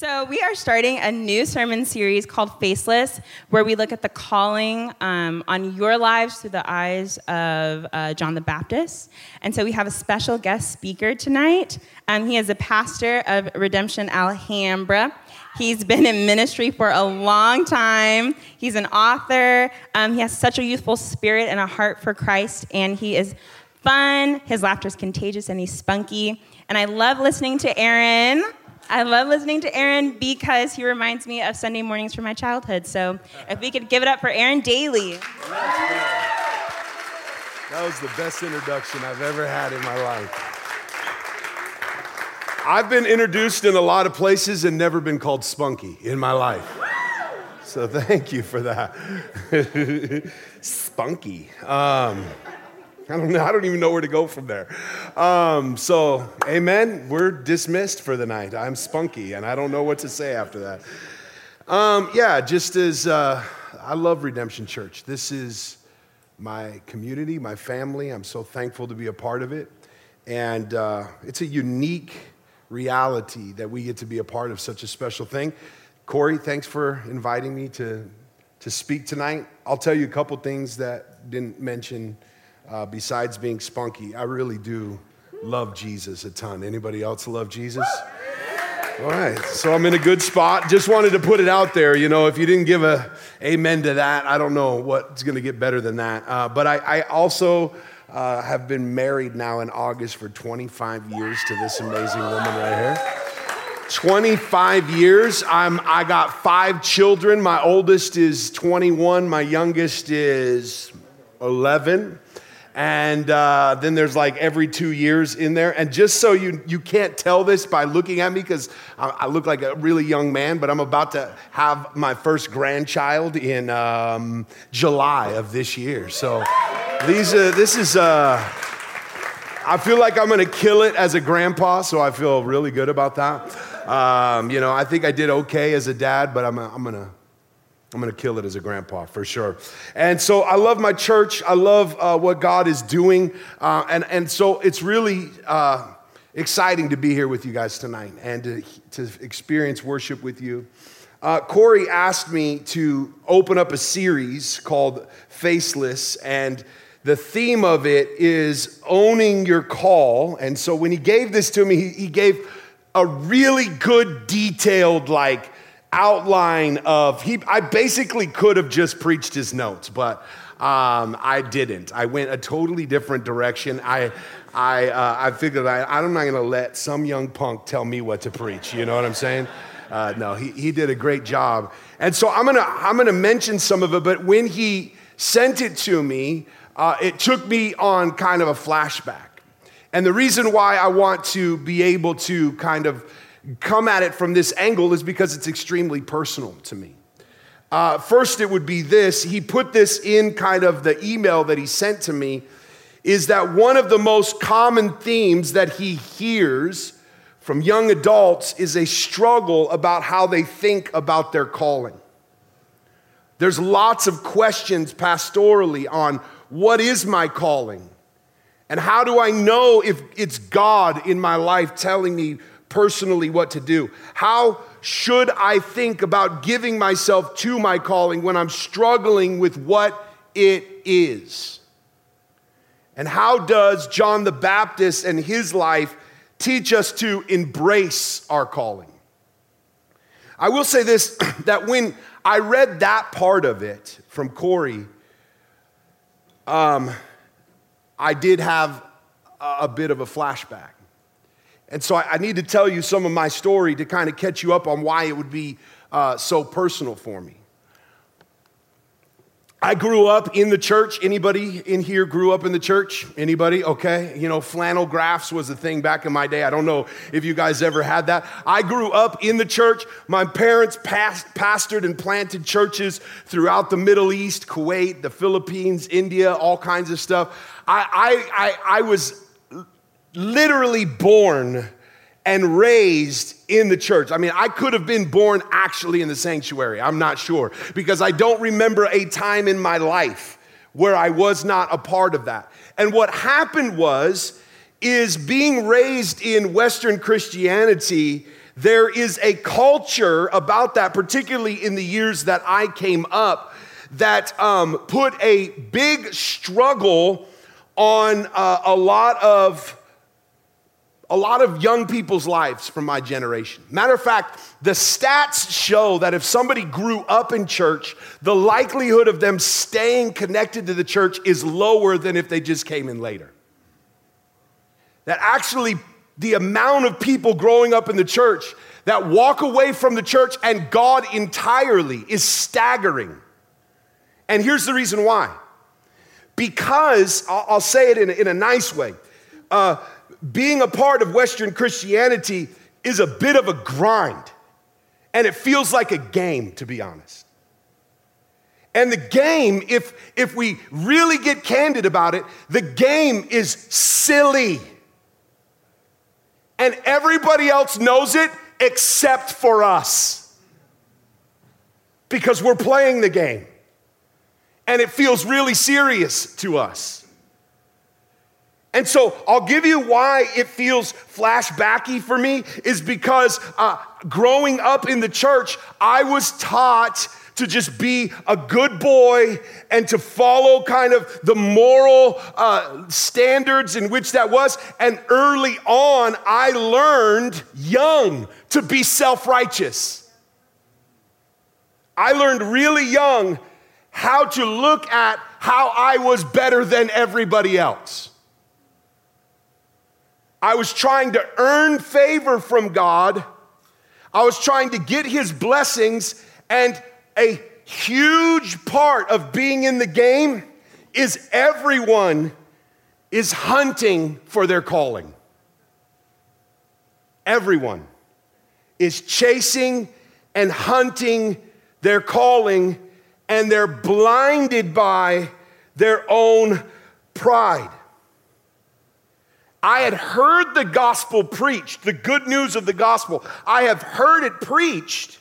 So, we are starting a new sermon series called Faceless, where we look at the calling um, on your lives through the eyes of uh, John the Baptist. And so, we have a special guest speaker tonight. Um, he is a pastor of Redemption Alhambra. He's been in ministry for a long time. He's an author. Um, he has such a youthful spirit and a heart for Christ, and he is fun. His laughter is contagious, and he's spunky. And I love listening to Aaron. I love listening to Aaron because he reminds me of Sunday mornings from my childhood. So if we could give it up for Aaron Daly. That was the best introduction I've ever had in my life. I've been introduced in a lot of places and never been called spunky in my life. So thank you for that. spunky. Um, I don't know. I don't even know where to go from there. Um, so, amen. We're dismissed for the night. I'm spunky, and I don't know what to say after that. Um, yeah, just as uh, I love Redemption Church. This is my community, my family. I'm so thankful to be a part of it, and uh, it's a unique reality that we get to be a part of such a special thing. Corey, thanks for inviting me to to speak tonight. I'll tell you a couple things that didn't mention uh, besides being spunky, I really do love Jesus a ton. Anybody else love Jesus? All right, so I'm in a good spot. Just wanted to put it out there. You know, if you didn't give a amen to that, I don't know what's going to get better than that. Uh, but I, I also uh, have been married now in August for 25 years to this amazing woman right here. 25 years. I'm, I got five children. My oldest is 21. My youngest is 11 and uh, then there's like every two years in there. And just so you, you can't tell this by looking at me, because I, I, look like a really young man, but I'm about to have my first grandchild in um, July of this year. So these, uh, this is, uh, I feel like I'm gonna kill it as a grandpa, so I feel really good about that. Um, you know, I think I did okay as a dad, but I'm, I'm gonna I'm going to kill it as a grandpa for sure. And so I love my church. I love uh, what God is doing. Uh, and, and so it's really uh, exciting to be here with you guys tonight and to, to experience worship with you. Uh, Corey asked me to open up a series called Faceless. And the theme of it is owning your call. And so when he gave this to me, he, he gave a really good, detailed, like, outline of he i basically could have just preached his notes but um, i didn't. I went a totally different direction. I i uh, i figured I, i'm not going to let some young punk tell me what to preach you know what i'm saying? Uh, no he, he did a great job. And so i'm going to i'm going to mention some of it but when he sent it to me uh, it took me on kind of a flashback. And the reason why i want to be able to kind of come at it from this angle is because it's extremely personal to me. Uh, first, it would be this. He put this in kind of the email that he sent to me is that one of the most common themes that he hears from young adults is a struggle about how they think about their calling. There's lots of questions pastorally on what is my calling? And how do I know if it's God in my life telling me personally what to do. How should I think about giving myself to my calling when I'm struggling with what it is? And how does John the Baptist and his life teach us to embrace our calling? I will say this that when I read that part of it from Corey, um, I did have a, a bit of a flashback. And so I, I need to tell you some of my story to kind of catch you up on why it would be uh, so personal for me. I grew up in the church. Anybody in here grew up in the church? Anybody? Okay. You know, flannel graphs was a thing back in my day. I don't know if you guys ever had that. I grew up in the church. My parents past, pastored and planted churches throughout the Middle East, Kuwait, the Philippines, India, all kinds of stuff. I, I, I, I was literally born and raised in the church. I mean, I could have been born actually in the sanctuary. I'm not sure because I don't remember a time in my life where I was not a part of that. And what happened was is being raised in western Christianity, there is a culture about that, particularly in the years that I came up, that um, put a big struggle on uh, a lot of a lot of young people's lives from my generation. Matter of fact, the stats show that if somebody grew up in church, the likelihood of them staying connected to the church is lower than if they just came in later. That actually, the amount of people growing up in the church that walk away from the church and God entirely is staggering. And here's the reason why. Because, I'll, say it in a, in a nice way. Uh, being a part of Western Christianity is a bit of a grind. And it feels like a game, to be honest. And the game, if, if we really get candid about it, the game is silly. And everybody else knows it except for us. Because we're playing the game. And it feels really serious to us. And so I'll give you why it feels flashbacky for me is because uh, growing up in the church, I was taught to just be a good boy and to follow kind of the moral uh, standards in which that was. And early on, I learned young to be self righteous. I learned really young how to look at how I was better than everybody else. I was trying to earn favor from God. I was trying to get his blessings. And a huge part of being in the game is everyone is hunting for their calling. Everyone is chasing and hunting their calling, and they're blinded by their own pride. I had heard the gospel preached, the good news of the gospel. I have heard it preached.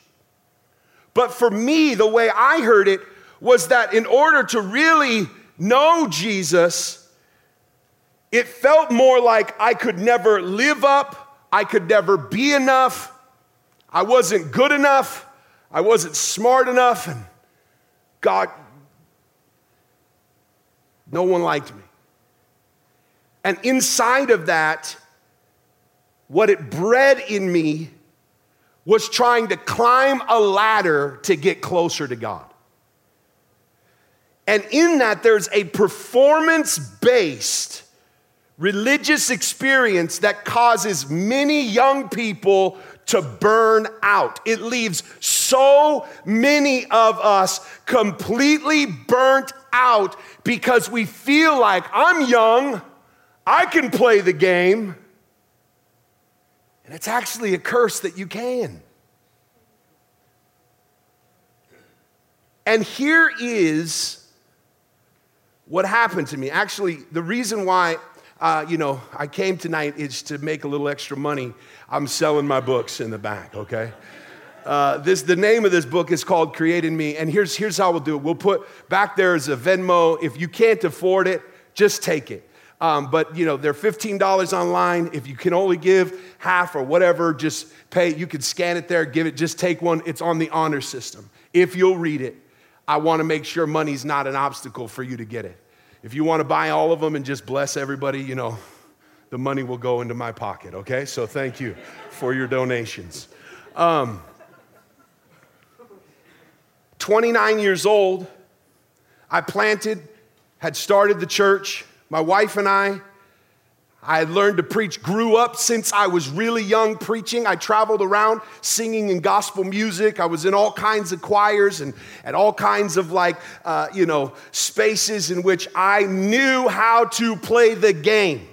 But for me, the way I heard it was that in order to really know Jesus, it felt more like I could never live up, I could never be enough, I wasn't good enough, I wasn't smart enough, and God, no one liked me. And inside of that, what it bred in me was trying to climb a ladder to get closer to God. And in that, there's a performance based religious experience that causes many young people to burn out. It leaves so many of us completely burnt out because we feel like I'm young. I can play the game. And it's actually a curse that you can. And here is what happened to me. Actually, the reason why, uh, you know, I came tonight is to make a little extra money. I'm selling my books in the back, okay? Uh, this, the name of this book is called Creating Me. And here's, here's how we'll do it. We'll put back there is a Venmo. If you can't afford it, just take it. Um, but you know, they're $15 online. If you can only give half or whatever, just pay. You can scan it there, give it, just take one. It's on the honor system. If you'll read it, I want to make sure money's not an obstacle for you to get it. If you want to buy all of them and just bless everybody, you know, the money will go into my pocket, okay? So thank you for your donations. Um, 29 years old, I planted, had started the church my wife and I, I had learned to preach, grew up since I was really young preaching. I traveled around singing in gospel music. I was in all kinds of choirs and at all kinds of like, uh, you know, spaces in which I knew how to play the game.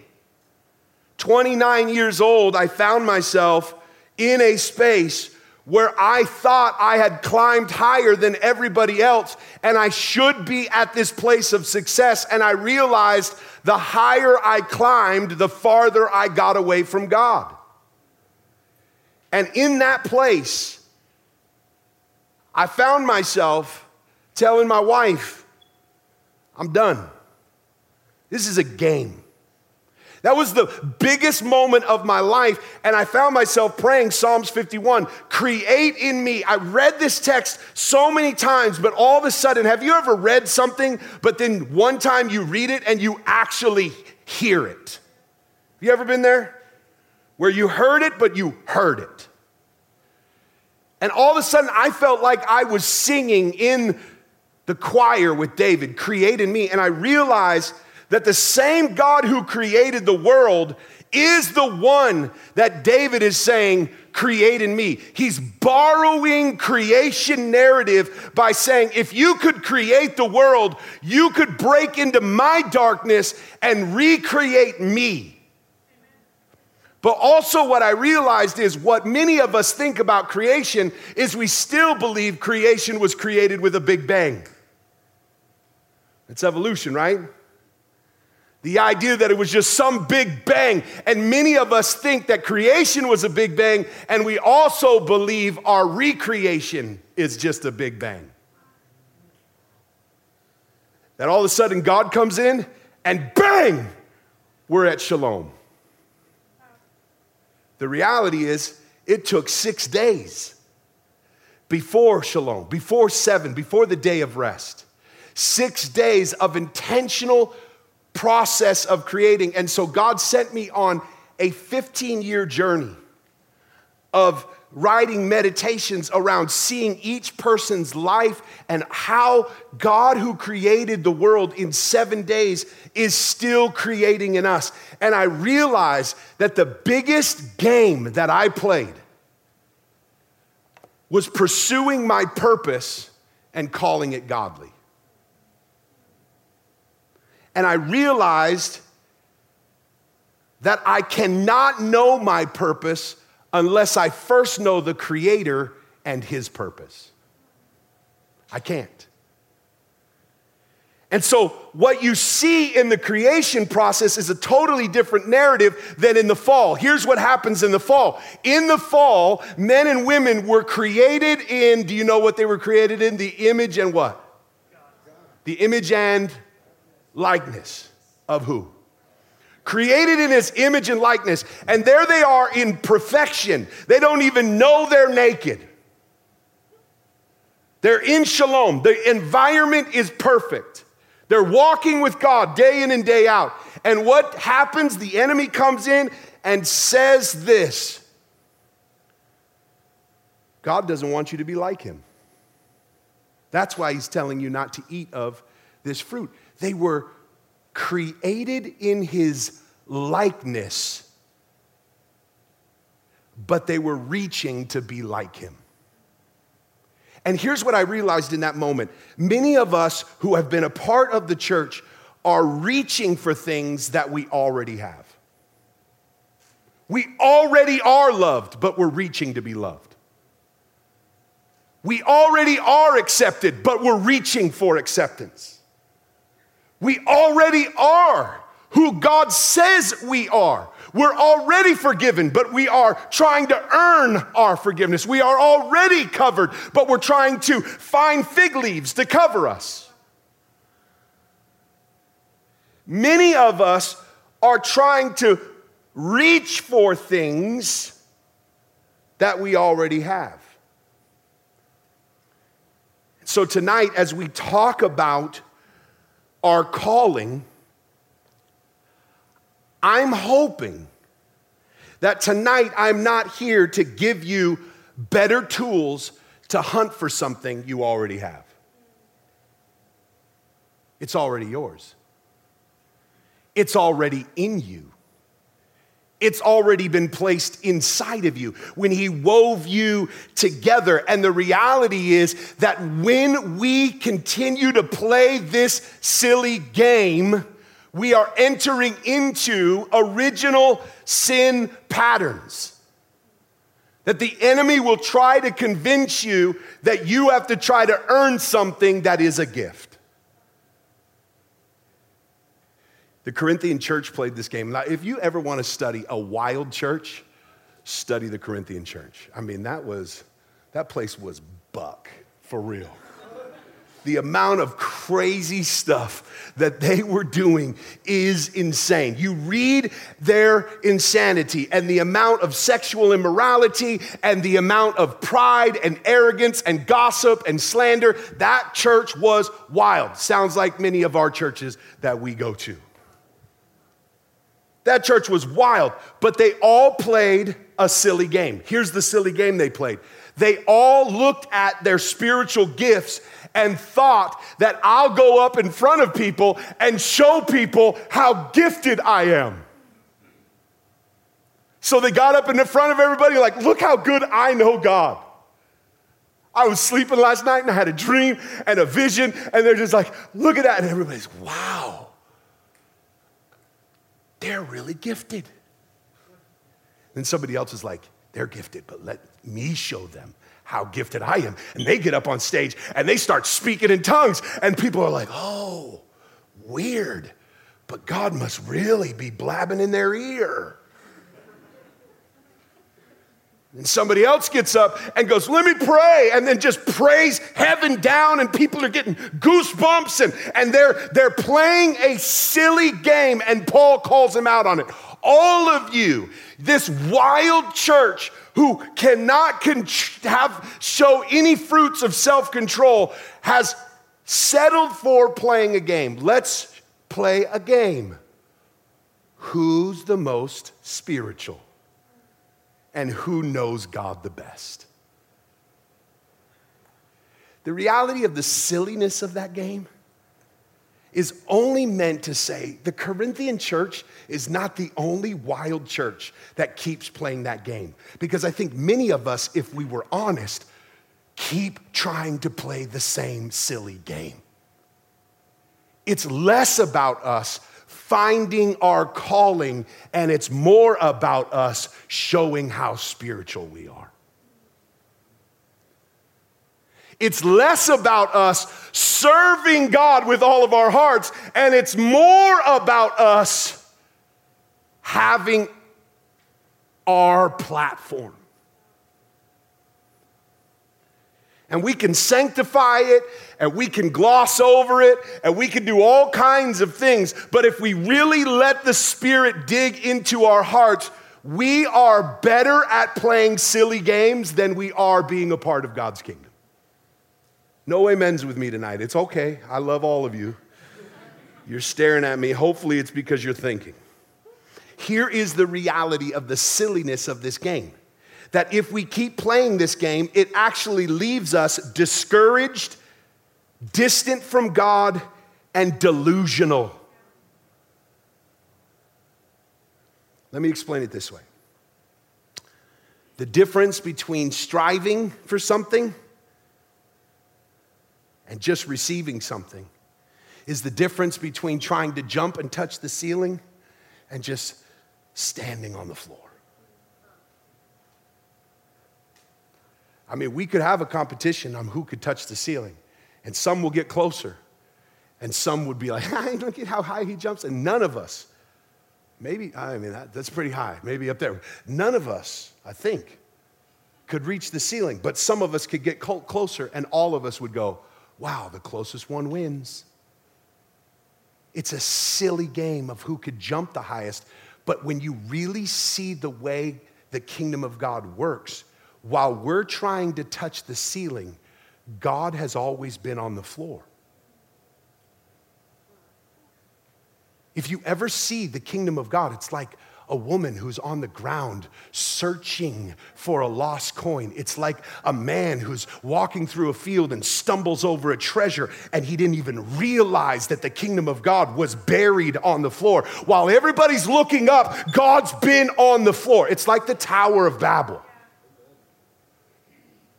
29 years old, I found myself in a space where I thought I had climbed higher than everybody else and I should be at this place of success. And I realized the higher I climbed, the farther I got away from God. And in that place, I found myself telling my wife, I'm done. This is a game. That was the biggest moment of my life. And I found myself praying Psalms 51 Create in me. I read this text so many times, but all of a sudden, have you ever read something, but then one time you read it and you actually hear it? Have you ever been there? Where you heard it, but you heard it. And all of a sudden, I felt like I was singing in the choir with David, create in me. And I realized that the same God who created the world is the one that David is saying, create in me. He's borrowing creation narrative by saying, if you could create the world, you could break into my darkness and recreate me. But also, what I realized is what many of us think about creation is we still believe creation was created with a big bang. It's evolution, right? The idea that it was just some big bang. And many of us think that creation was a big bang, and we also believe our recreation is just a big bang. That all of a sudden God comes in and bang, we're at shalom. The reality is, it took six days before shalom, before seven, before the day of rest. Six days of intentional process of creating. And so God sent me on a 15 year journey of writing meditations around seeing each person's life and how God, who created the world in seven days, is still creating in us. And I realized that the biggest game that I played was pursuing my purpose and calling it godly. And I realized that I cannot know my purpose unless I first know the Creator and His purpose. I can't. And so, what you see in the creation process is a totally different narrative than in the fall. Here's what happens in the fall. In the fall, men and women were created in, do you know what they were created in? The image and what? The image and likeness of who? created in his image and likeness. And there they are in perfection. They don't even know they're naked. They're in shalom. The environment is perfect. They're walking with God day in and day out. And what happens? The enemy comes in and says this God doesn't want you to be like him. That's why he's telling you not to eat of this fruit. They were created in his likeness, but they were reaching to be like him. And here's what I realized in that moment many of us who have been a part of the church are reaching for things that we already have. We already are loved, but we're reaching to be loved. We already are accepted, but we're reaching for acceptance. We already are who God says we are. We're already forgiven, but we are trying to earn our forgiveness. We are already covered, but we're trying to find fig leaves to cover us. Many of us are trying to reach for things that we already have. So, tonight, as we talk about our calling, I'm hoping that tonight I'm not here to give you better tools to hunt for something you already have. It's already yours, it's already in you. It's already been placed inside of you when He wove you together. And the reality is that when we continue to play this silly game, we are entering into original sin patterns. That the enemy will try to convince you that you have to try to earn something that is a gift. The Corinthian church played this game. Now, if you ever want to study a wild church, study the Corinthian church. I mean, that was, that place was buck for real. the amount of crazy stuff that they were doing is insane. You read their insanity and the amount of sexual immorality and the amount of pride and arrogance and gossip and slander. That church was wild. Sounds like many of our churches that we go to. That church was wild, but they all played a silly game. Here's the silly game they played. They all looked at their spiritual gifts and thought that I'll go up in front of people and show people how gifted I am. So they got up in the front of everybody, like, look how good I know God. I was sleeping last night and I had a dream and a vision, and they're just like, look at that. And everybody's, wow, they're really gifted. Then somebody else is like, they're gifted, but let me show them how gifted I am. And they get up on stage and they start speaking in tongues, and people are like, oh, weird, but God must really be blabbing in their ear. And somebody else gets up and goes, Let me pray, and then just prays heaven down, and people are getting goosebumps, and, and they're, they're playing a silly game, and Paul calls them out on it. All of you, this wild church who cannot con- have, show any fruits of self control, has settled for playing a game. Let's play a game. Who's the most spiritual? And who knows God the best? The reality of the silliness of that game is only meant to say the Corinthian church is not the only wild church that keeps playing that game. Because I think many of us, if we were honest, keep trying to play the same silly game. It's less about us finding our calling, and it's more about us showing how spiritual we are. It's less about us serving God with all of our hearts, and it's more about us having our platform. And we can sanctify it and we can gloss over it and we can do all kinds of things. But if we really let the Spirit dig into our hearts, we are better at playing silly games than we are being a part of God's kingdom. No amens with me tonight. It's okay. I love all of you. You're staring at me. Hopefully, it's because you're thinking. Here is the reality of the silliness of this game that if we keep playing this game, it actually leaves us discouraged, distant from God, and delusional. Let me explain it this way the difference between striving for something and just receiving something is the difference between trying to jump and touch the ceiling and just standing on the floor. I mean, we could have a competition on who could touch the ceiling, and some will get closer, and some would be like, look at how high he jumps, and none of us, maybe, I mean, that, that's pretty high, maybe up there. None of us, I think, could reach the ceiling, but some of us could get closer, and all of us would go, wow, the closest one wins. It's a silly game of who could jump the highest. But when you really see the way the kingdom of God works, while we're trying to touch the ceiling, God has always been on the floor. If you ever see the kingdom of God, it's like a woman who's on the ground searching for a lost coin. It's like a man who's walking through a field and stumbles over a treasure and he didn't even realize that the kingdom of God was buried on the floor. While everybody's looking up, God's been on the floor. It's like the Tower of Babel.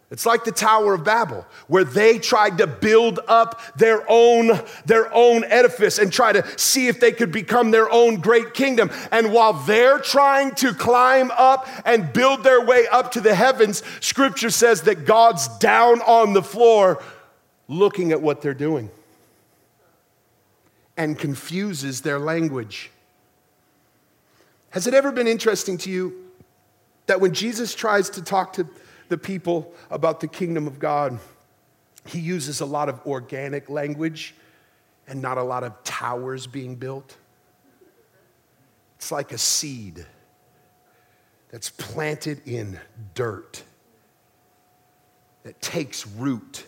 It's like the Tower of Babel, where they tried to build up their own, their own edifice and try to see if they could become their own great kingdom. And while they're trying to climb up and build their way up to the heavens, scripture says that God's down on the floor looking at what they're doing and confuses their language. Has it ever been interesting to you that when Jesus tries to talk to the people about the kingdom of God. He uses a lot of organic language and not a lot of towers being built. It's like a seed that's planted in dirt that takes root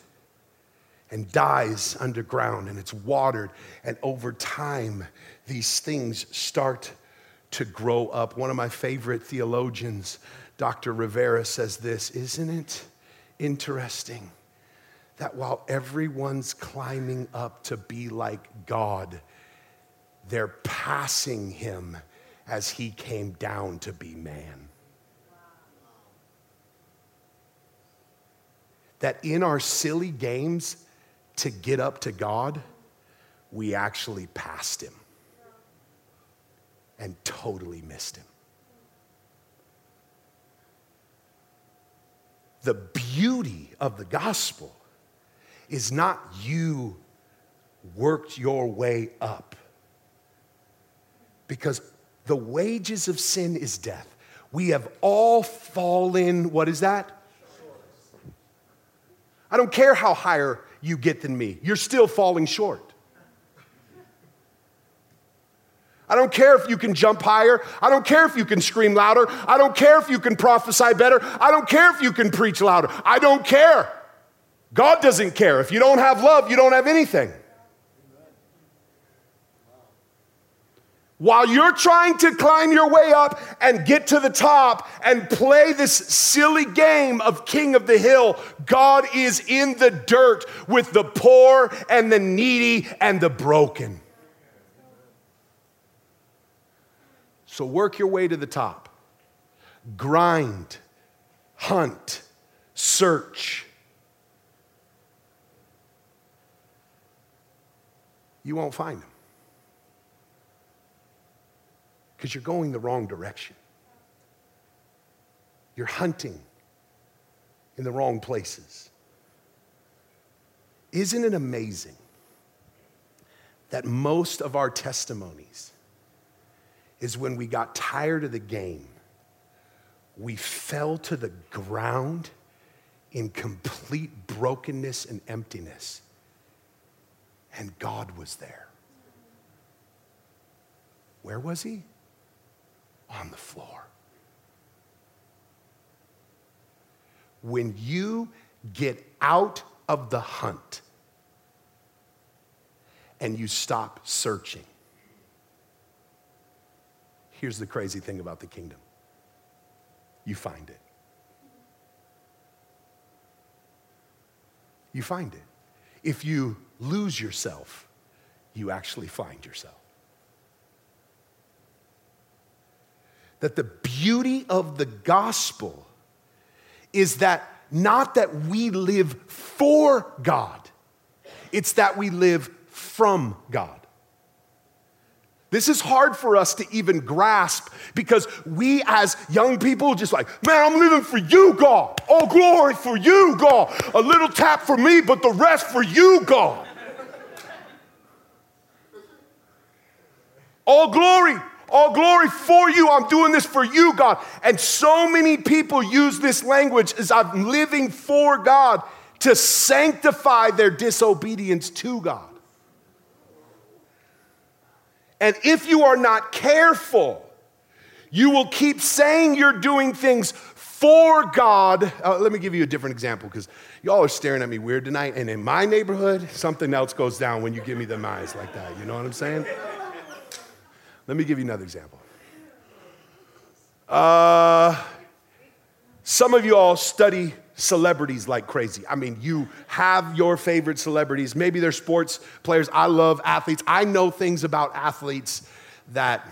and dies underground and it's watered. And over time, these things start to grow up. One of my favorite theologians, Dr. Rivera, says this Isn't it interesting that while everyone's climbing up to be like God, they're passing him as he came down to be man? That in our silly games to get up to God, we actually passed him and totally missed him. The beauty of the gospel is not you worked your way up. Because the wages of sin is death. We have all fallen, what is that? I don't care how higher you get than me, you're still falling short. I don't care if you can jump higher. I don't care if you can scream louder. I don't care if you can prophesy better. I don't care if you can preach louder. I don't care. God doesn't care. If you don't have love, you don't have anything. While you're trying to climb your way up and get to the top and play this silly game of king of the hill, God is in the dirt with the poor and the needy and the broken. So work your way to the top. Grind, hunt, search. You won't find them because you're going the wrong direction. You're hunting in the wrong places. Isn't it amazing that most of our testimonies is when we got tired of the game, we fell to the ground in complete brokenness and emptiness, and God was there. Where was He? On the floor. When you get out of the hunt and you stop searching, Here's the crazy thing about the kingdom you find it. You find it. If you lose yourself, you actually find yourself. That the beauty of the gospel is that not that we live for God, it's that we live from God. This is hard for us to even grasp because we, as young people, just like, man, I'm living for you, God. All glory for you, God. A little tap for me, but the rest for you, God. All glory, all glory for you. I'm doing this for you, God. And so many people use this language as I'm living for God to sanctify their disobedience to God. And if you are not careful, you will keep saying you're doing things for God. Uh, let me give you a different example because y'all are staring at me weird tonight. And in my neighborhood, something else goes down when you give me them eyes like that. You know what I'm saying? Let me give you another example. Uh, some of you all study celebrities like crazy. I mean, you have your favorite celebrities. Maybe they're sports players. I love athletes. I know things about athletes that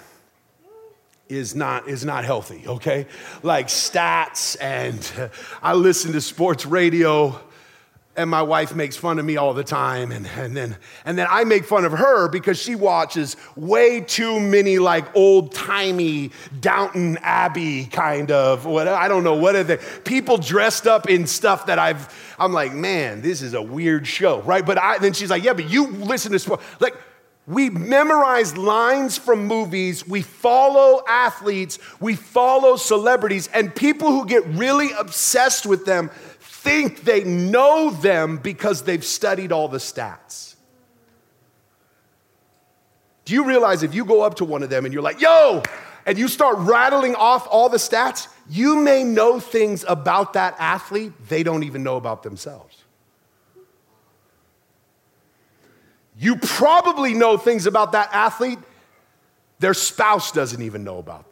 is not is not healthy, okay? Like stats and I listen to sports radio and my wife makes fun of me all the time and, and then and then i make fun of her because she watches way too many like old-timey downton abbey kind of what i don't know what are they people dressed up in stuff that i've i'm like man this is a weird show right? But i then she's like yeah but you listen to sport like we memorize lines from movies, we follow athletes, we follow celebrities, and people who get really obsessed with them think they know them because they've studied all the stats. Do you realize if you go up to one of them and you're like, yo, and you start rattling off all the stats, you may know things about that athlete they don't even know about themselves. You probably know things about that athlete their spouse doesn't even know about.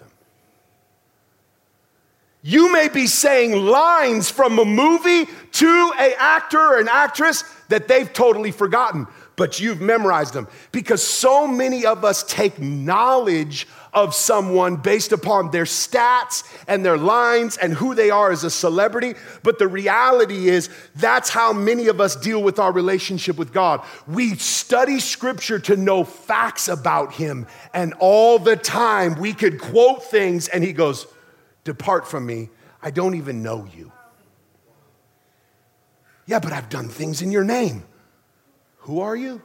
You may be saying lines from a movie to an actor or an actress that they've totally forgotten, but you've memorized them because so many of us take knowledge of someone based upon their stats and their lines and who they are as a celebrity. But the reality is, that's how many of us deal with our relationship with God. We study scripture to know facts about Him, and all the time we could quote things, and He goes, Depart from me, I don't even know you. Yeah, but I've done things in your name. Who are you?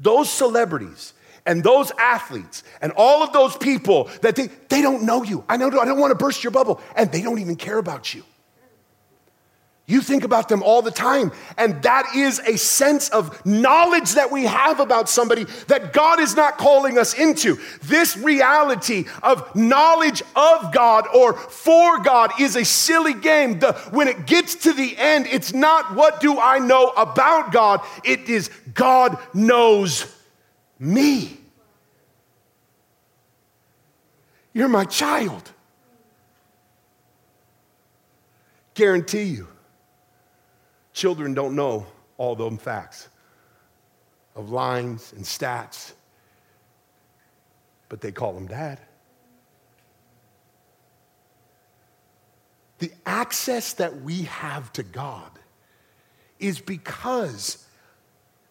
Those celebrities and those athletes and all of those people that they, they don't know you. I know I don't want to burst your bubble, and they don't even care about you. You think about them all the time, and that is a sense of knowledge that we have about somebody that God is not calling us into. This reality of knowledge of God or for God is a silly game. The, when it gets to the end, it's not what do I know about God, it is God knows me. You're my child. Guarantee you Children don't know all those facts of lines and stats, but they call him dad. The access that we have to God is because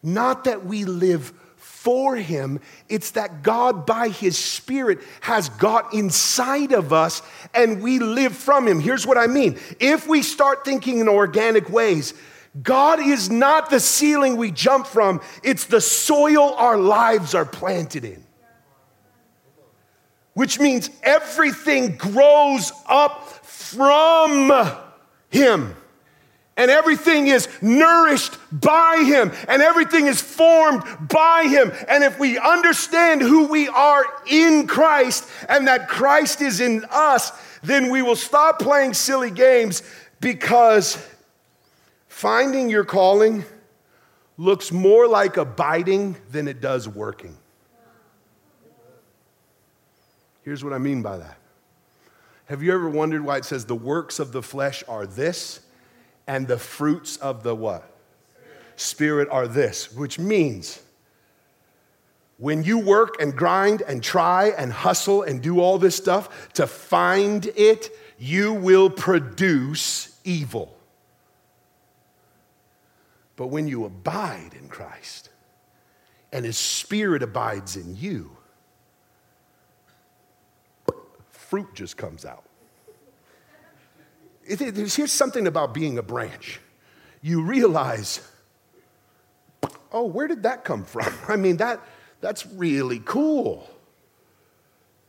not that we live for him. It's that God, by his Spirit, has got inside of us and we live from him. Here's what I mean if we start thinking in organic ways, God is not the ceiling we jump from, it's the soil our lives are planted in. Which means everything grows up from Him. And everything is nourished by Him, and everything is formed by Him. And if we understand who we are in Christ and that Christ is in us, then we will stop playing silly games because Finding your calling looks more like abiding than it does working. Here's what I mean by that. Have you ever wondered why it says the works of the flesh are this and the fruits of the what? Spirit are this, which means when you work and grind and try and hustle and do all this stuff to find it, you will produce evil. But when you abide in Christ and His Spirit abides in you, fruit just comes out. here's something about being a branch. You realize, oh, where did that come from? I mean, that, that's really cool.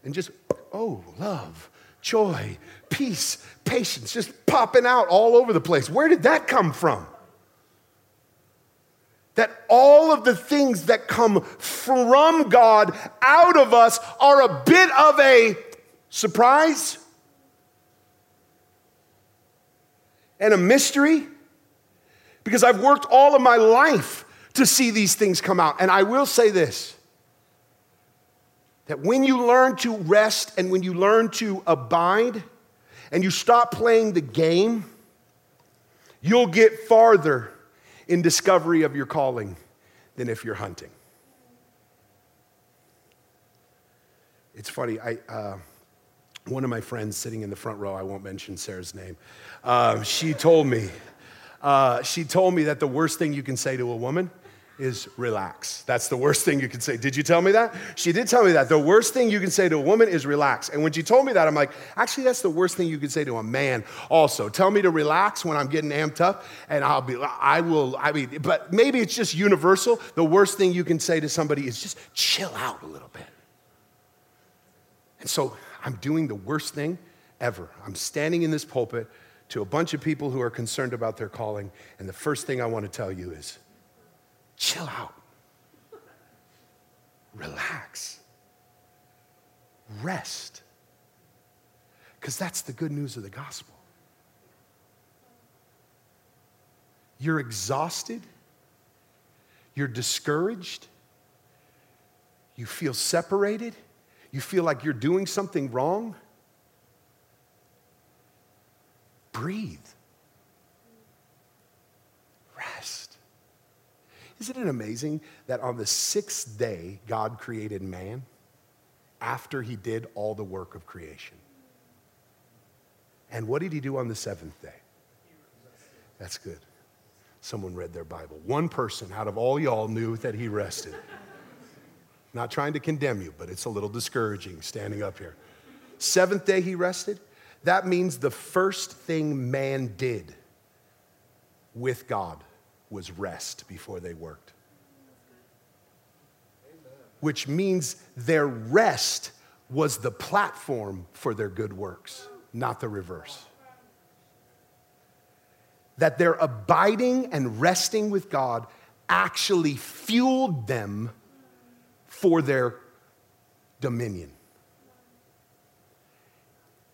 And just, oh, love, joy, peace, patience, just popping out all over the place. Where did that come from? That all of the things that come from God out of us are a bit of a surprise and a mystery because I've worked all of my life to see these things come out. And I will say this that when you learn to rest and when you learn to abide and you stop playing the game, you'll get farther in discovery of your calling than if you're hunting. It's funny, I, uh, one of my friends sitting in the front row, I won't mention Sarah's name, uh, she told me, uh, she told me that the worst thing you can say to a woman is relax. That's the worst thing you can say. Did you tell me that? She did tell me that. The worst thing you can say to a woman is relax. And when she told me that, I'm like, actually, that's the worst thing you can say to a man also. Tell me to relax when I'm getting amped up, and I'll be, I will, I mean, but maybe it's just universal. The worst thing you can say to somebody is just chill out a little bit. And so I'm doing the worst thing ever. I'm standing in this pulpit to a bunch of people who are concerned about their calling. And the first thing I want to tell you is chill out, relax, rest. Because that's the good news of the gospel. You're exhausted, you're discouraged, you feel separated, you feel like you're doing something wrong. Breathe. Rest. Isn't it amazing that on the sixth day, God created man after he did all the work of creation? And what did he do on the seventh day? That's good. Someone read their Bible. One person out of all y'all knew that he rested. Not trying to condemn you, but it's a little discouraging standing up here. Seventh day he rested. That means the first thing man did with God was rest before they worked. Which means their rest was the platform for their good works, not the reverse. That their abiding and resting with God actually fueled them for their dominion.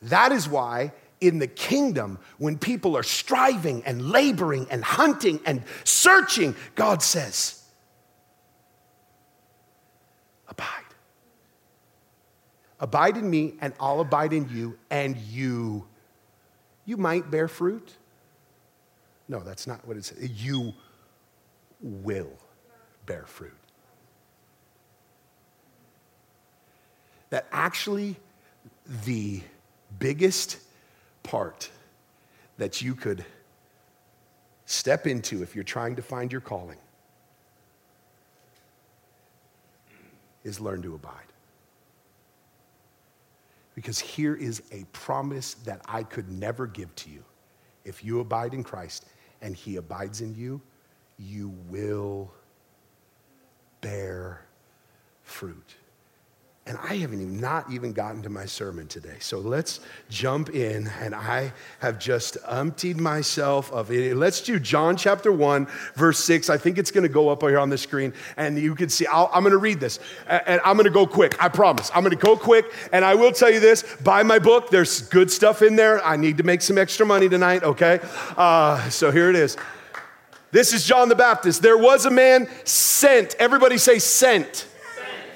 That is why in the kingdom, when people are striving and laboring and hunting and searching, God says, Abide. Abide in me, and I'll abide in you, and you, you might bear fruit. No, that's not what it says. You will bear fruit. That actually the biggest part that you could step into if you're trying to find your calling is learn to abide. Because here is a promise that I could never give to you. If you abide in Christ and he abides in you, you will bear fruit. And I haven't even not even gotten to my sermon today. So let's jump in. And I have just emptied myself of it. Let's do John chapter 1, verse 6. I think it's going to go up here on the screen. And you can see, i am going to read this. And I'm going to go quick. I promise. I'm going to go quick. And I will tell you this buy my book. There's good stuff in there. I need to make some extra money tonight, okay? Uh, so here it is. This is John the Baptist. There was a man sent. Everybody say sent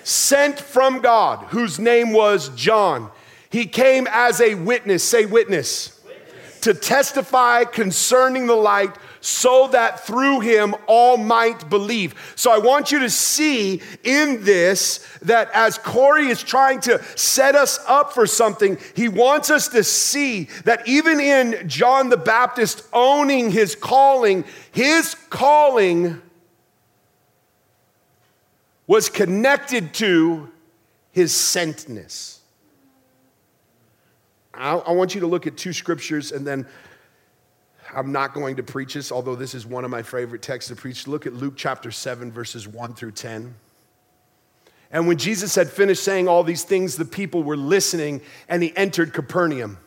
sent from God, whose name was John. He came as a witness, say witness, witness, to testify concerning the light so that through him all might believe. So I want you to see in this that as Corey is trying to set us up for something, he wants us to see that even in John the Baptist owning his calling, his calling was connected to his sentness. I, I want you to look at two scriptures and then I'm not going to preach this, although this is one of my favorite texts to preach. Look at Luke chapter 7, verses 1 through 10. And when Jesus had finished saying all these things, the people were listening, and he entered Capernaum.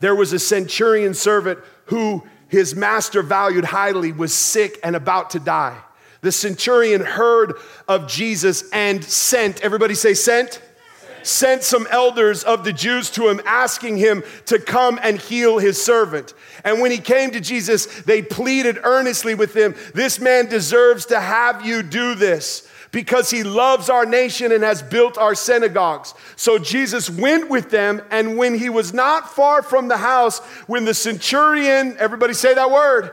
There was a centurion servant who his master valued highly, was sick and about to die. The centurion heard of Jesus and sent, everybody say, sent? Sent some elders of the Jews to him, asking him to come and heal his servant. And when he came to Jesus, they pleaded earnestly with him, This man deserves to have you do this because he loves our nation and has built our synagogues. So Jesus went with them, and when he was not far from the house, when the centurion, everybody say that word,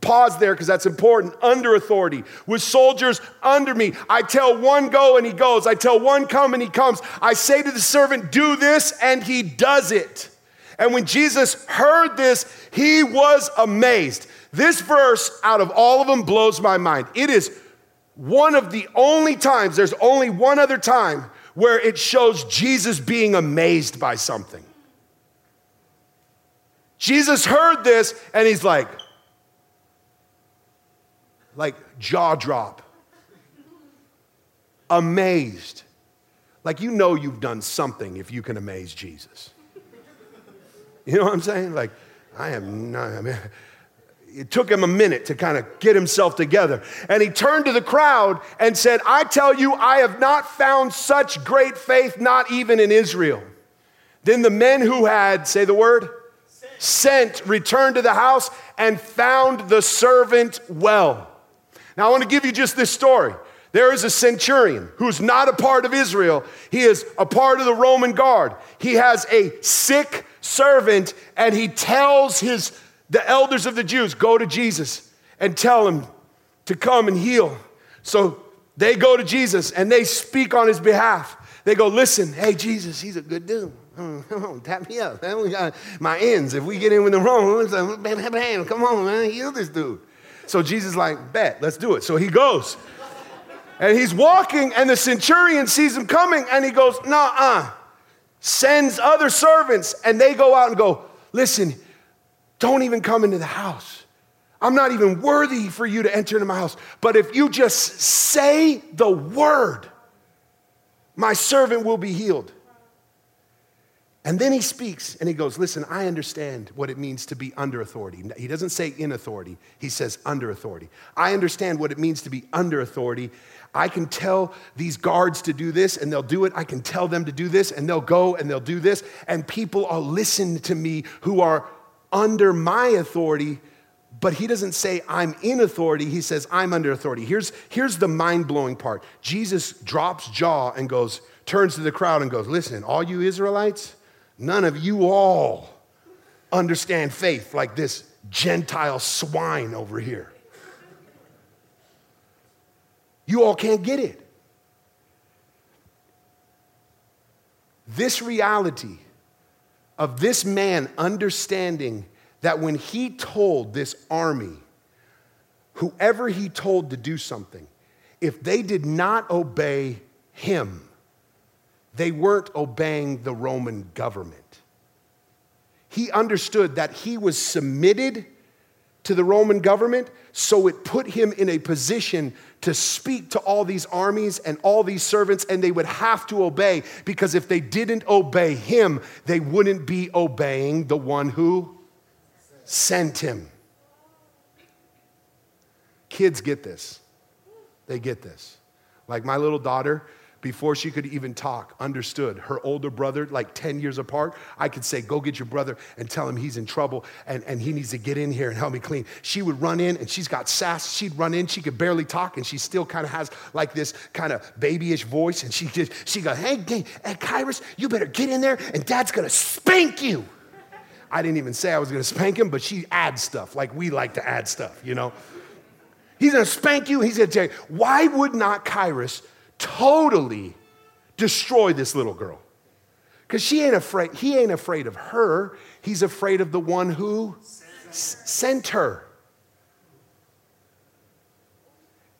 Pause there because that's important. Under authority, with soldiers under me. I tell one go and he goes. I tell one come and he comes. I say to the servant, do this, and he does it. And when Jesus heard this, he was amazed. This verse, out of all of them, blows my mind. It is one of the only times, there's only one other time where it shows Jesus being amazed by something. Jesus heard this and he's like, like jaw drop, amazed. Like you know you've done something if you can amaze Jesus. You know what I'm saying? Like, I am not, I mean, it took him a minute to kind of get himself together. And he turned to the crowd and said, I tell you, I have not found such great faith, not even in Israel. Then the men who had, say the word, sent, sent returned to the house and found the servant well. Now, I want to give you just this story. There is a centurion who's not a part of Israel. He is a part of the Roman guard. He has a sick servant and he tells his the elders of the Jews go to Jesus and tell him to come and heal. So they go to Jesus and they speak on his behalf. They go, listen, hey, Jesus, he's a good dude. Come on, tap me up. We got my ends. If we get in with the wrong, come on, man, heal this dude. So Jesus like, bet, let's do it. So he goes. And he's walking, and the centurion sees him coming, and he goes, nah, uh. Sends other servants, and they go out and go, listen, don't even come into the house. I'm not even worthy for you to enter into my house. But if you just say the word, my servant will be healed. And then he speaks and he goes, Listen, I understand what it means to be under authority. He doesn't say in authority, he says under authority. I understand what it means to be under authority. I can tell these guards to do this and they'll do it. I can tell them to do this and they'll go and they'll do this. And people are listening to me who are under my authority, but he doesn't say I'm in authority. He says I'm under authority. Here's, here's the mind blowing part Jesus drops jaw and goes, turns to the crowd and goes, Listen, all you Israelites, none of you all understand faith like this Gentile swine over here. You all can't get it. This reality of this man understanding that when he told this army, whoever he told to do something, if they did not obey him, they weren't obeying the Roman government. He understood that he was submitted to the Roman government, so it put him in a position to speak to all these armies and all these servants, and they would have to obey because if they didn't obey him, they wouldn't be obeying the one who sent him. Kids get this. They get this. Like my little daughter, before she could even talk, understood her older brother, like 10 years apart. I could say, Go get your brother and tell him he's in trouble and, and he needs to get in here and help me clean. She would run in and she's got sass. She'd run in, she could barely talk, and she still kind of has like this kind of babyish voice. And she just, she go, Hey, hey, hey, Kyrus, you better get in there and dad's gonna spank you. I didn't even say I was gonna spank him, but she adds stuff like we like to add stuff, you know? He's gonna spank you. He's gonna tell you, why would not Kyrus totally destroy this little girl. Because she ain't afraid, he ain't afraid of her. He's afraid of the one who sent her.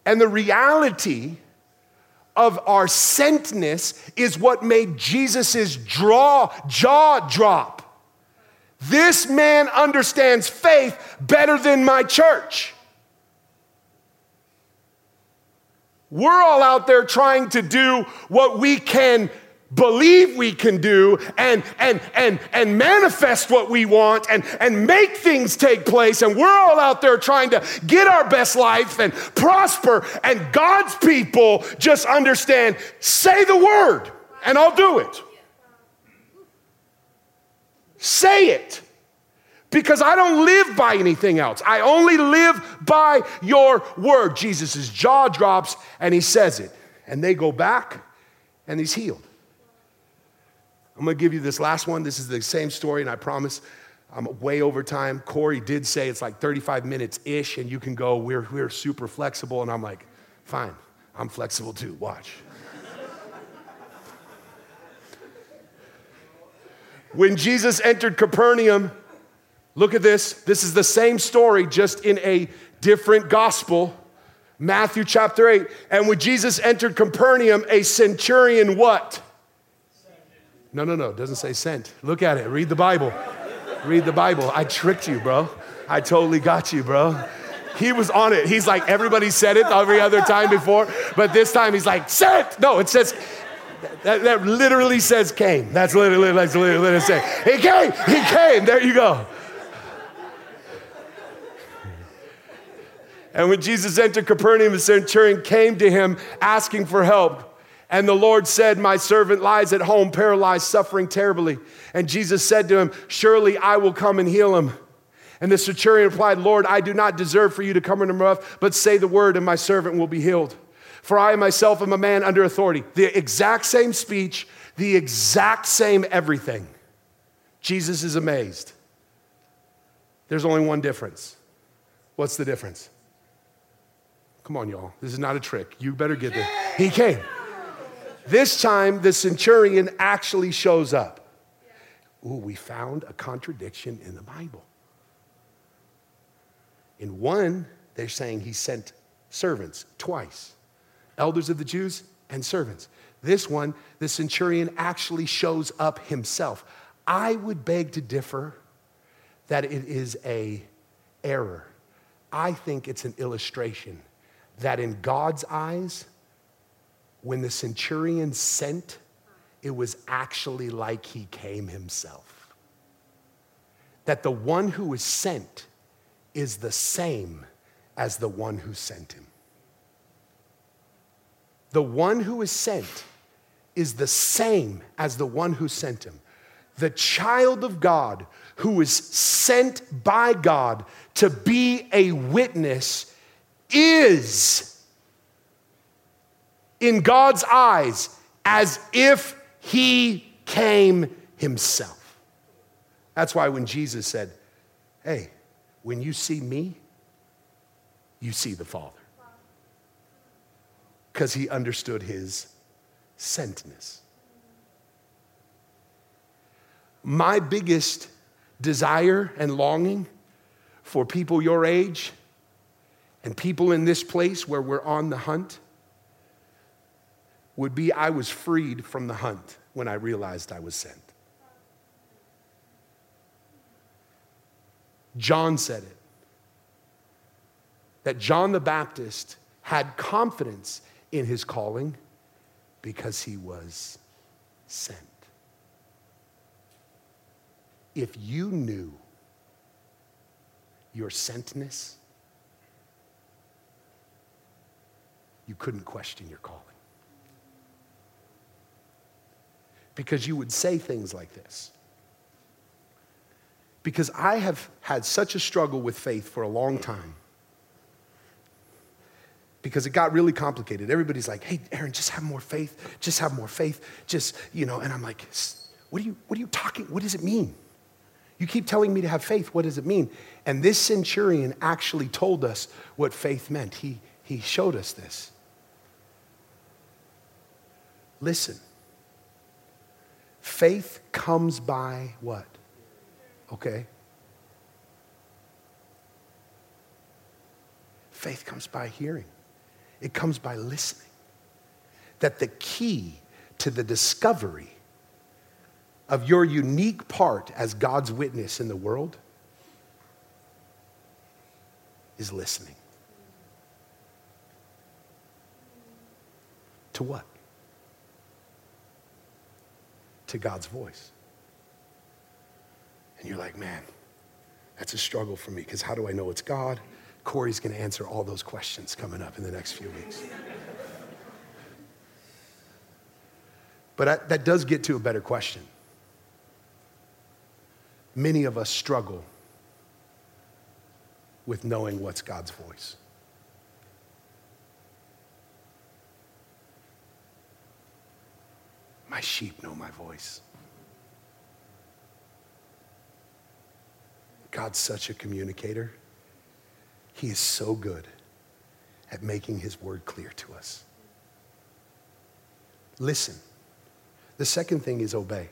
And the reality of our sentness is what made Jesus' draw, jaw drop. This man understands faith better than my church. We're all out there trying to do what we can believe we can do and and and and manifest what we want and and make things take place. And we're all out there trying to get our best life and prosper. And God's people just understand say the word and I'll do it. Say it because I don't live by anything else. I only live by your word. Jesus' jaw drops and he says it. And they go back and he's healed. I'm gonna give you this last one. This is the same story, and I promise I'm way over time. Corey did say it's like 35 minutes ish, and you can go, we're, we're super flexible. And I'm like, fine, I'm flexible too. Watch. when Jesus entered Capernaum, Look at this. This is the same story, just in a different gospel. Matthew chapter 8. And when Jesus entered Capernaum, a centurion what? No, no, no. It doesn't say sent. Look at it. Read the Bible. Read the Bible. I tricked you, bro. I totally got you, bro. He was on it. He's like, everybody said it every other time before, but this time he's like, sent. No, it says, that, that literally says came. That's literally, that's literally, literally saying, he came, he came. There you go. And when Jesus entered Capernaum, the centurion came to him asking for help. And the Lord said, My servant lies at home, paralyzed, suffering terribly. And Jesus said to him, Surely I will come and heal him. And the centurion replied, Lord, I do not deserve for you to come into my mouth, but say the word, and my servant will be healed. For I myself am a man under authority. The exact same speech, the exact same everything. Jesus is amazed. There's only one difference. What's the difference? Come on, y'all. This is not a trick. You better get this. He came. This time, the centurion actually shows up. Ooh, we found a contradiction in the Bible. In one, they're saying he sent servants twice elders of the Jews and servants. This one, the centurion actually shows up himself. I would beg to differ that it is a error. I think it's an illustration that in God's eyes, when the centurion sent, it was actually like he came himself. That the one who was sent is the same as the one who sent him. The one who is sent is the same as the one who sent him. The child of God who is sent by God to be a witness is, in God's eyes, as if he came himself. That's why when Jesus said, Hey, when you see me, you see the Father. Because he understood his sentness. My biggest desire and longing for people your age and people in this place where we're on the hunt would be I was freed from the hunt when I realized I was sent. John said it that John the Baptist had confidence in his calling because he was sent. If you knew your sentness, you couldn't question your calling. Because you would say things like this. Because I have had such a struggle with faith for a long time. Because it got really complicated. Everybody's like, hey, Aaron, just have more faith. Just have more faith. Just, you know, and I'm like, what are you, what are you talking? What does it mean? You keep telling me to have faith. What does it mean? And this centurion actually told us what faith meant. He, he showed us this. Listen, faith comes by what? Okay? Faith comes by hearing, it comes by listening. That the key to the discovery of your unique part as God's witness in the world is listening. To what? To God's voice. And you're like, man, that's a struggle for me because how do I know it's God? Corey's going to answer all those questions coming up in the next few weeks. but I, that does get to a better question. Many of us struggle with knowing what's God's voice. My sheep know my voice. God's such a communicator. He is so good at making his word clear to us. Listen. The second thing is obey.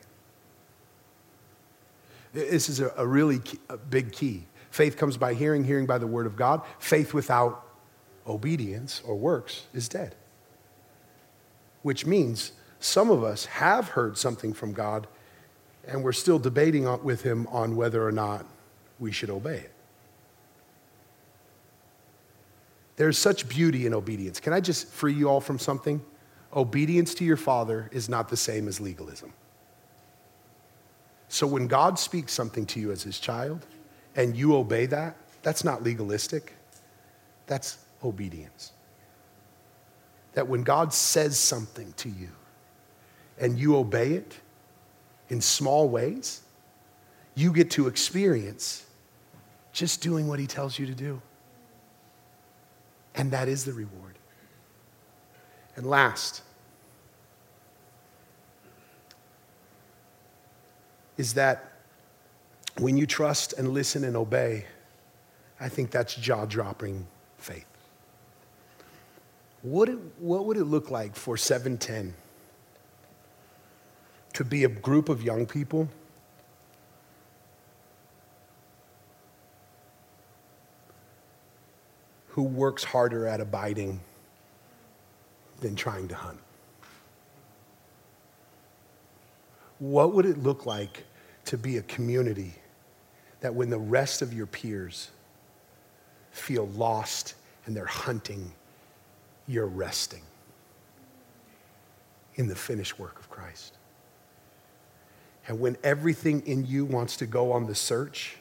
This is a, really key, a big key. Faith comes by hearing, hearing by the word of God. Faith without obedience or works is dead. Which means some of us have heard something from God and we're still debating with Him on whether or not we should obey it. There's such beauty in obedience. Can I just free you all from something? Obedience to your Father is not the same as legalism. So when God speaks something to you as His child and you obey that, that's not legalistic, that's obedience. That when God says something to you and you obey it in small ways, you get to experience just doing what He tells you to do. And that is the reward. And last is that when you trust and listen and obey, I think that's jaw dropping faith. What, it, what would it look like for 710 to be a group of young people who works harder at abiding than trying to hunt? What would it look like to be a community that when the rest of your peers feel lost and they're hunting, you're resting in the finished work of Christ? And when everything in you wants to go on the search,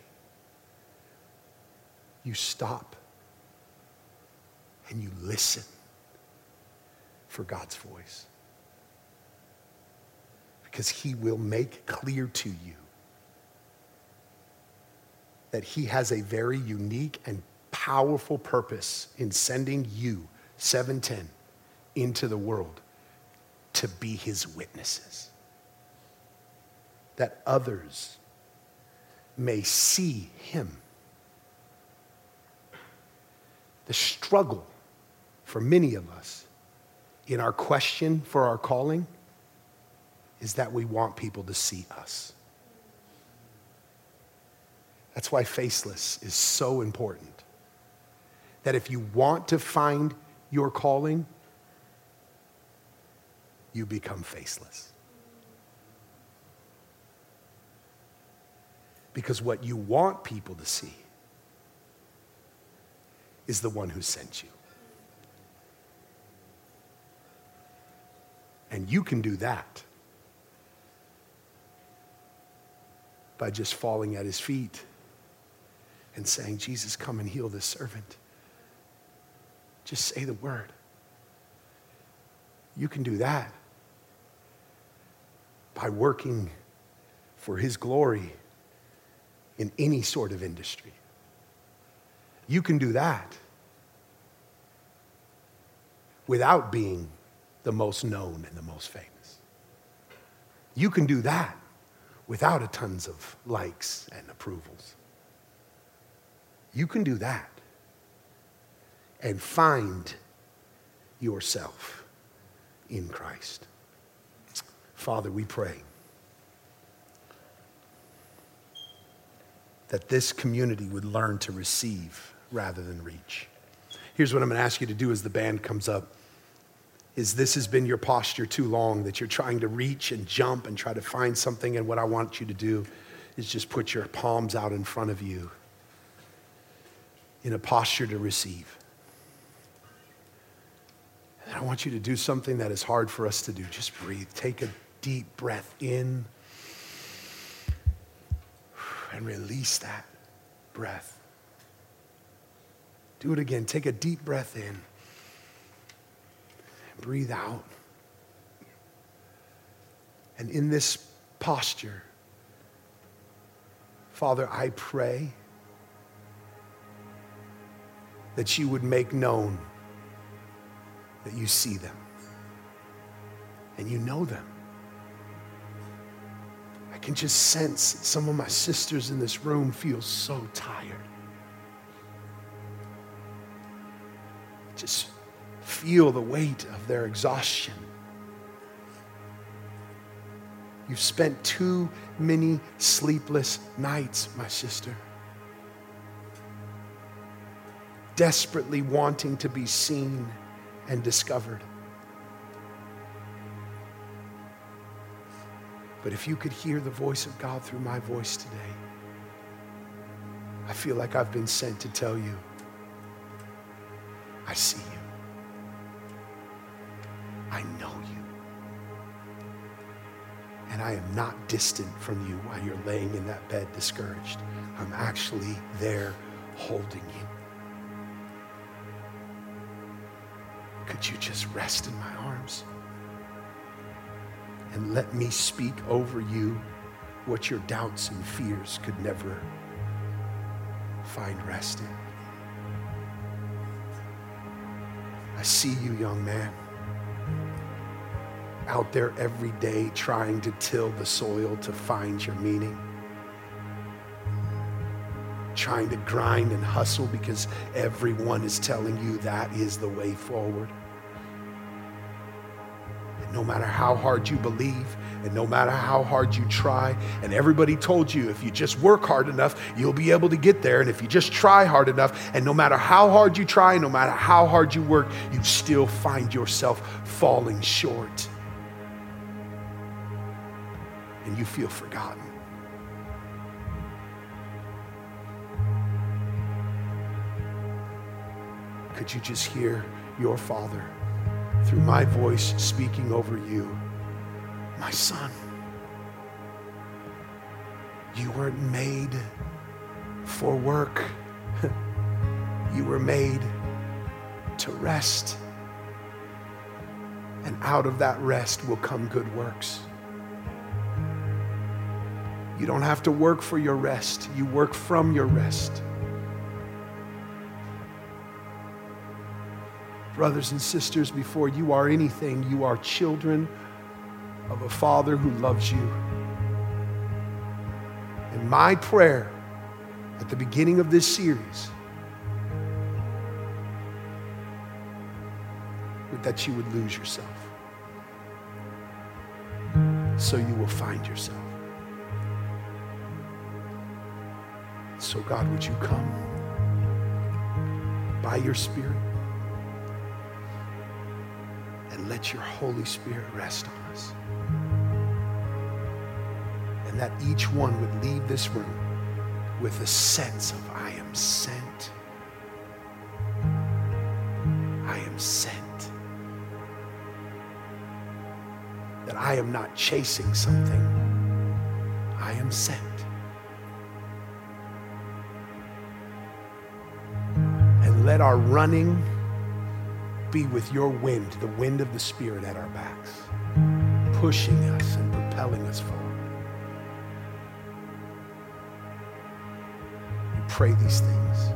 you stop and you listen for God's voice. Because He will make clear to you that He has a very unique and powerful purpose in sending you, 710, into the world to be His witnesses. That others may see Him. The struggle for many of us in our question for our calling is that we want people to see us. That's why faceless is so important. That if you want to find your calling, you become faceless. Because what you want people to see is the one who sent you. And you can do that by just falling at his feet and saying, Jesus, come and heal this servant. Just say the word. You can do that by working for his glory in any sort of industry. You can do that without being the most known and the most famous. You can do that without a tons of likes and approvals. You can do that and find yourself in Christ. Father, we pray that this community would learn to receive rather than reach. Here's what I'm going to ask you to do as the band comes up is this has been your posture too long that you're trying to reach and jump and try to find something. And what I want you to do is just put your palms out in front of you in a posture to receive. And I want you to do something that is hard for us to do. Just breathe. Take a deep breath in and release that breath. Do it again. Take a deep breath in breathe out. And in this posture, Father, I pray that you would make known that you see them and you know them. Can just sense some of my sisters in this room feel so tired. Just feel the weight of their exhaustion. You've spent too many sleepless nights, my sister. desperately wanting to be seen and discovered. But if you could hear the voice of God through my voice today, I feel like I've been sent to tell you, I see you. I know you. And I am not distant from you while you're laying in that bed discouraged. I'm actually there holding you. Could you just rest in my arms? And let me speak over you what your doubts and fears could never find rest in. I see you, young man, out there every day trying to till the soil to find your meaning trying to grind and hustle because everyone is telling you that is the way forward. No matter how hard you believe, and no matter how hard you try, and everybody told you if you just work hard enough, you'll be able to get there. And if you just try hard enough, and no matter how hard you try, no matter how hard you work, you still find yourself falling short. And you feel forgotten. could you just hear your Father through my voice speaking over you? My son, you weren't made for work, you were made to rest. And out of that rest will come good works. You don't have to work for your rest, you work from your rest. Brothers and sisters, before you are anything, you are children of a Father who loves you. And my prayer at the beginning of this series that you would lose yourself so you will find yourself. So, God, would you come by your Spirit? Let your Holy Spirit rest on us. And that each one would leave this room with a sense of, I am sent. I am sent. That I am not chasing something, I am sent. And let our running be with your wind, the wind of the Spirit at our backs, pushing us and propelling us forward. We pray these things